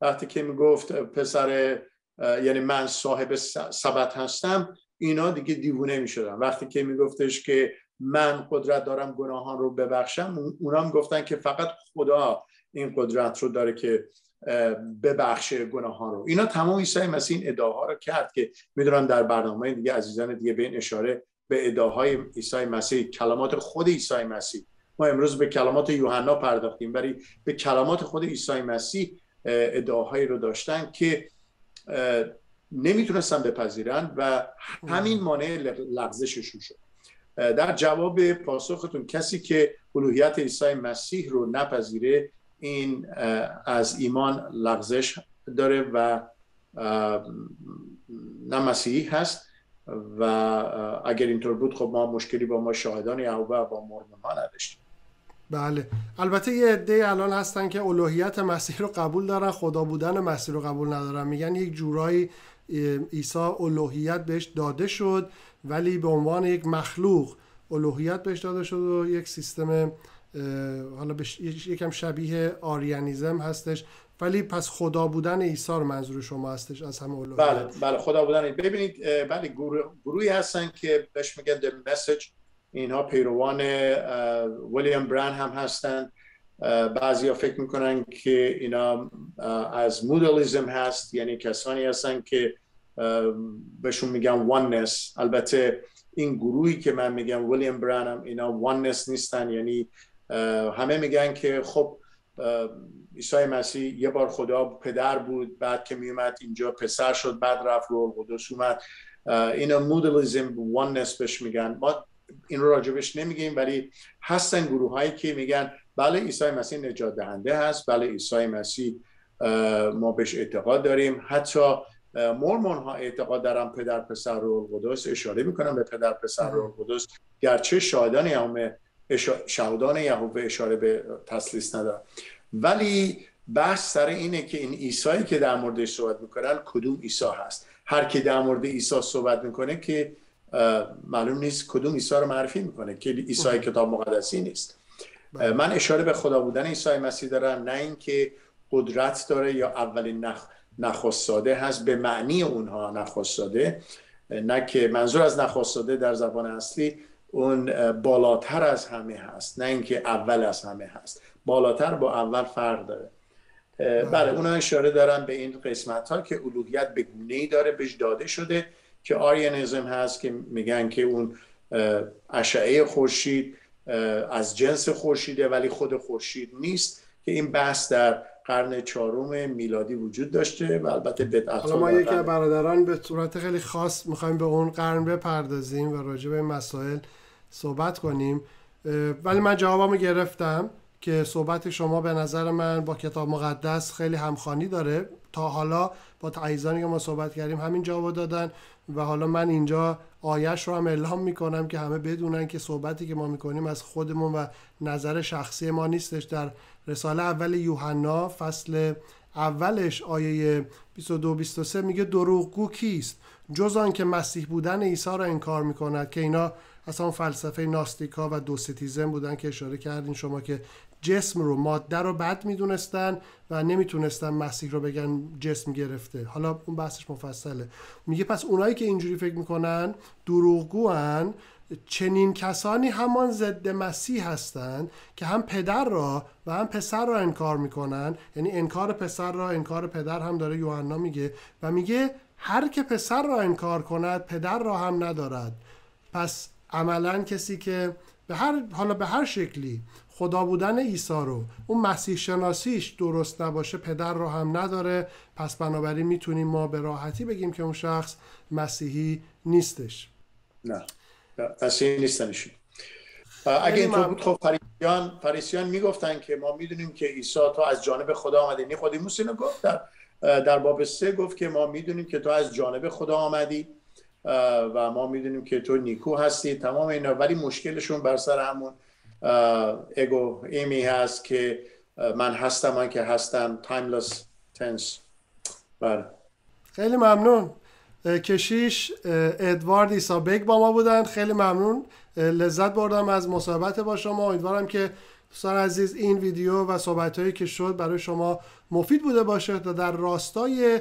وقتی که می‌گفت پسر یعنی من صاحب سبت هستم اینا دیگه دیوونه می‌شدن. وقتی که میگفتش که من قدرت دارم گناهان رو ببخشم اونا هم گفتن که فقط خدا این قدرت رو داره که ببخشه گناهان رو. اینا تمام عیسی مسیح این ادعاها رو کرد که می‌دونم در برنامه دیگه عزیزان دیگه به این اشاره به ادعاهای عیسی مسیح کلمات خود عیسی مسیح ما امروز به کلمات یوحنا پرداختیم ولی به کلمات خود عیسی مسیح ادعاهایی رو داشتن که نمی‌تونستن بپذیرن و همین مانع لغزششون شد. در جواب پاسختون کسی که الوهیت عیسی مسیح رو نپذیره این از ایمان لغزش داره و نه مسیحی هست و اگر اینطور بود خب ما مشکلی با ما شاهدان یهوه و با مرمون ها نداشتیم. بله. البته یه عده الان هستن که الوهیت مسیح رو قبول دارن خدا بودن مسیح رو قبول ندارن. میگن یک جورایی عیسی الوهیت بهش داده شد ولی به عنوان یک مخلوق الوهیت بهش داده شد و یک سیستم حالا یکم شبیه آریانیزم هستش. ولی پس خدا بودن عیسی رو منظور شما هستش از همه الوهیت؟ بله بله خدا بودن. ببینید بله گروهی هستن که بهش میگن the message. اینها پیروان ویلیام بران هم هستند. بعضی ها فکر می‌کنن که اینا از مودالیزم هست یعنی کسانی هستن که بهشون میگن واننس البته این گروهی که من میگم ویلیام برانم اینا واننس نیستن. یعنی همه میگن که خب عیسی مسیح یه بار خدا پدر بود بعد که میومد اینجا پسر شد بعد رفت رو قدس اومد. اینا مودلیزم واننس بهش میگن. ما این رو راجبش نمیگیم ولی هستن گروه هایی که میگن بله عیسی مسیح نجات دهنده هست بله عیسی مسیح ما بهش اعتقاد داریم. حتی مرمون ها اعتقاد دارن پدر پسر رو قدس اشاره می‌کنن به پدر پسر رو قدس گرچه شاهدان یهوه شهودان یهوه اشاره به تسلیس ندارن. ولی بحث سر اینه که این عیسی که در موردش صحبت می‌کنن کدوم عیسی هست؟ هر کی در مورد عیسی صحبت می‌کنه که معلوم نیست کدوم عیسی رو معرفی می‌کنه. که عیسی کتاب مقدسی نیست. بله. من اشاره به خدا بودن عیسی مسیح دارم. نه اینکه قدرت داره یا اولین نخ... نخستاده هست. به معنی اونها نخستاده نه که منظور از نخستاده در زبان اصلی اون بالاتر از همه هست. نه اینکه اول از همه هست. بالاتر با اول فرق داره. بله. اونا اشاره دارن به این قسمت ها که الوهیت به گونه ای داره بهش داده شده. که آریانیزم هست که میگن که اون اشعه خورشید از جنس خورشیده ولی خود خورشید نیست که این بحث در قرن چهارم میلادی وجود داشته و البته بدعت حالا ما یکی برادران به صورت خیلی خاص می‌خوایم به اون قرن بپردازیم و راجع به مسائل صحبت کنیم. ولی من جوابمو گرفتم که صحبت شما به نظر من با کتاب مقدس خیلی همخانی داره. تا حالا با تعییزانی که ما صحبت کردیم همین جواب دادن و حالا من اینجا آیش رو هم اعلام می‌کنم که همه بدونن که صحبتی که ما می‌کنیم از خودمون و نظر شخصی ما نیستش. در رساله اول یوحنا فصل اولش آیه 22 23 میگه دروغگو کیست؟ جز آن که مسیح بودن عیسی را انکار می‌کند که اینا اصلا فلسفه ناستیکا و دوستیزم بودن که اشاره کردین شما که جسم رو ماده رو بد می‌دونستن و نمی‌تونستن مسیح رو بگن جسم گرفته. حالا اون بحثش مفصله. میگه پس اونایی که اینجوری فکر می‌کنن دروغگوان چنین کسانی همان ضد مسیح هستند که هم پدر را و هم پسر را انکار می‌کنن. یعنی انکار پسر را انکار پدر هم داره یوحنا میگه و میگه هر که پسر را انکار کند پدر را هم ندارد. پس عملا کسی که به هر حالا به هر شکلی خدا بودن عیسی رو اون مسیح شناسیش درست نباشه پدر رو هم نداره. پس بنابراین می‌تونیم ما به راحتی بگیم که اون شخص مسیحی نیستش. نه. مسیحی نیستنشون اگه اینطور بود خب فریسیان فریسیان می‌گفتن که ما می‌دونیم که عیسی تو از جانب خدا آمده نیقودیموس اینو گفت در در باب سه گفت که ما می‌دونیم که تو از جانب خدا آمدی. و ما می‌دونیم که تو نیکو هستی تمام اینا. ولی مشکلشون بر سر همون ἐγώ εἰμι هست که من هستم من که هستم. timeless tense بله. خیلی ممنون. کشیش ادوارد عیسی بیک با ما بودن. خیلی ممنون. لذت بردم از مصاحبت با شما. امیدوارم که دوستان عزیز این ویدیو و صحبت هایی که شد برای شما مفید بوده باشه تا در راستای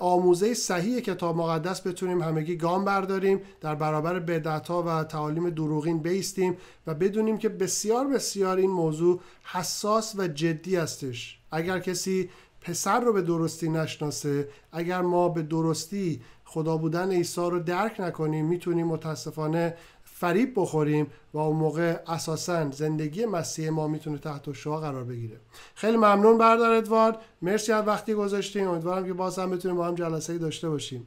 آموزه صحیح کتاب مقدس بتونیم همگی گام برداریم در برابر بدعت و تعالیم دروغین بیستیم و بدونیم که بسیار بسیار این موضوع حساس و جدی هستش اگر کسی پسر رو به درستی نشناسه اگر ما به درستی خدا بودن عیسی رو درک نکنیم می‌تونیم متاسفانه فریب بخوریم و اون موقع اساسا زندگی مسیح ما می‌تونه تحت شعا قرار بگیره. خیلی ممنون بردار ادوارد. مرسی از وقتی گذاشتین. امیدوارم که باز هم بتونیم با هم جلسه داشته باشیم.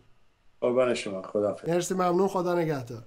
قربان شما. خدا مرسی ممنون. خدا نگهدار.